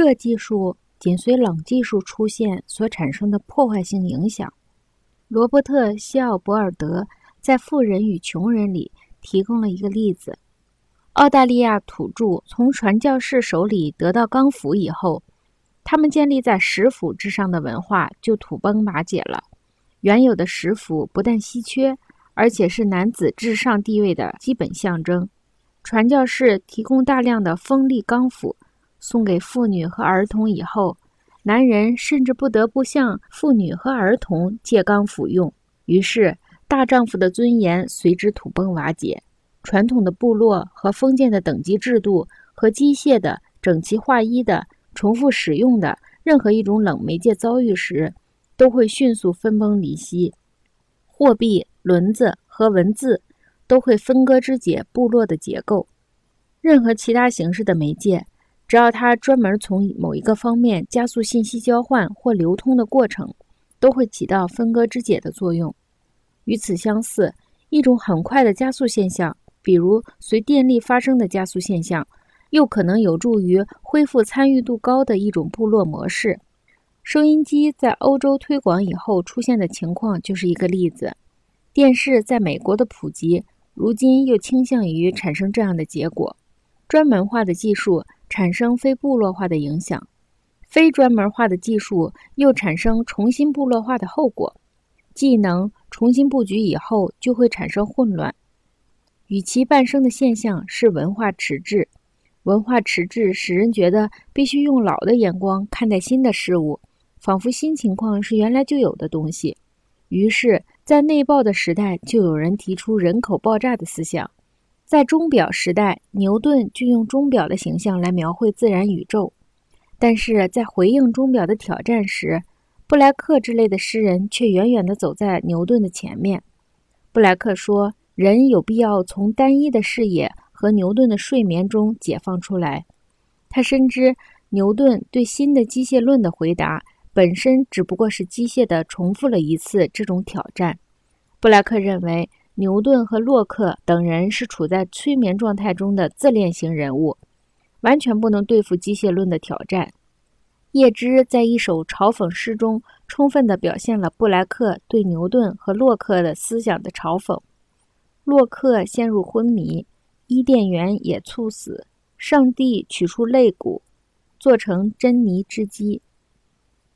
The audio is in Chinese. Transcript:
热技术紧随冷技术出现所产生的破坏性影响。罗伯特·西奥博尔德在《富人与穷人》里提供了一个例子：澳大利亚土著从传教士手里得到钢斧以后，他们建立在石斧之上的文化就土崩瓦解了。原有的石斧不但稀缺，而且是男子至上地位的基本象征。传教士提供大量的锋利钢斧，送给妇女和儿童以后，男人甚至不得不向妇女和儿童借缸服用。于是，大丈夫的尊严随之土崩瓦解。传统的部落和封建的等级制度，和机械的、整齐划一的、重复使用的任何一种冷媒介遭遇时，都会迅速分崩离析，货币、轮子和文字都会分割肢解部落的结构。任何其他形式的媒介，只要它专门从某一个方面加速信息交换或流通的过程，都会起到分割肢解的作用。与此相似，一种很快的加速现象，比如随电力发生的加速现象，又可能有助于恢复参与度高的一种部落模式。收音机在欧洲推广以后出现的情况就是一个例子。电视在美国的普及，如今又倾向于产生这样的结果：专门化的技术产生非部落化的影响，非专门化的技术又产生重新部落化的后果。技能重新布局以后，就会产生混乱。与其伴生的现象是文化迟滞。文化迟滞使人觉得必须用老的眼光看待新的事物。仿佛新情况是原来就有的东西，于是，在内爆的时代，就有人提出人口爆炸的思想。在钟表时代，牛顿就用钟表的形象来描绘自然宇宙。但是在回应钟表的挑战时，布莱克之类的诗人却远远地走在牛顿的前面。布莱克说：“人有必要从单一的视野和牛顿的睡眠中解放出来。”他深知牛顿对新的机械论的回答。本身只不过是机械地重复了一次这种挑战。布莱克认为，牛顿和洛克等人是处在催眠状态中的自恋型人物，完全不能对付机械论的挑战。叶芝在一首嘲讽诗中，充分地表现了布莱克对牛顿和洛克的思想的嘲讽。洛克陷入昏迷，伊甸园也猝死，上帝取出肋骨，做成珍妮之鸡。